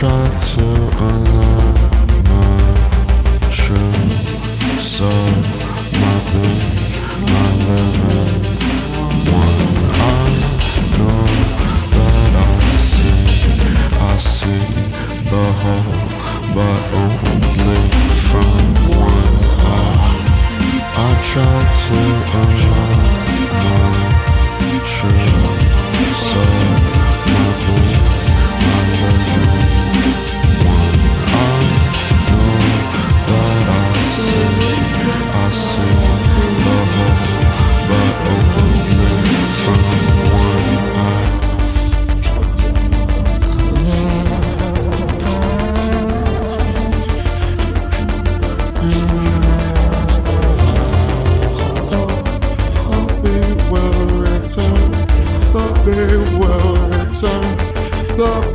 try to unlock my So my bed, my One I that I see I see the whole But only from one eye I try to unlock my my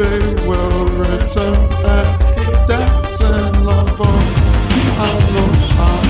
They will return and Dance and love on. I I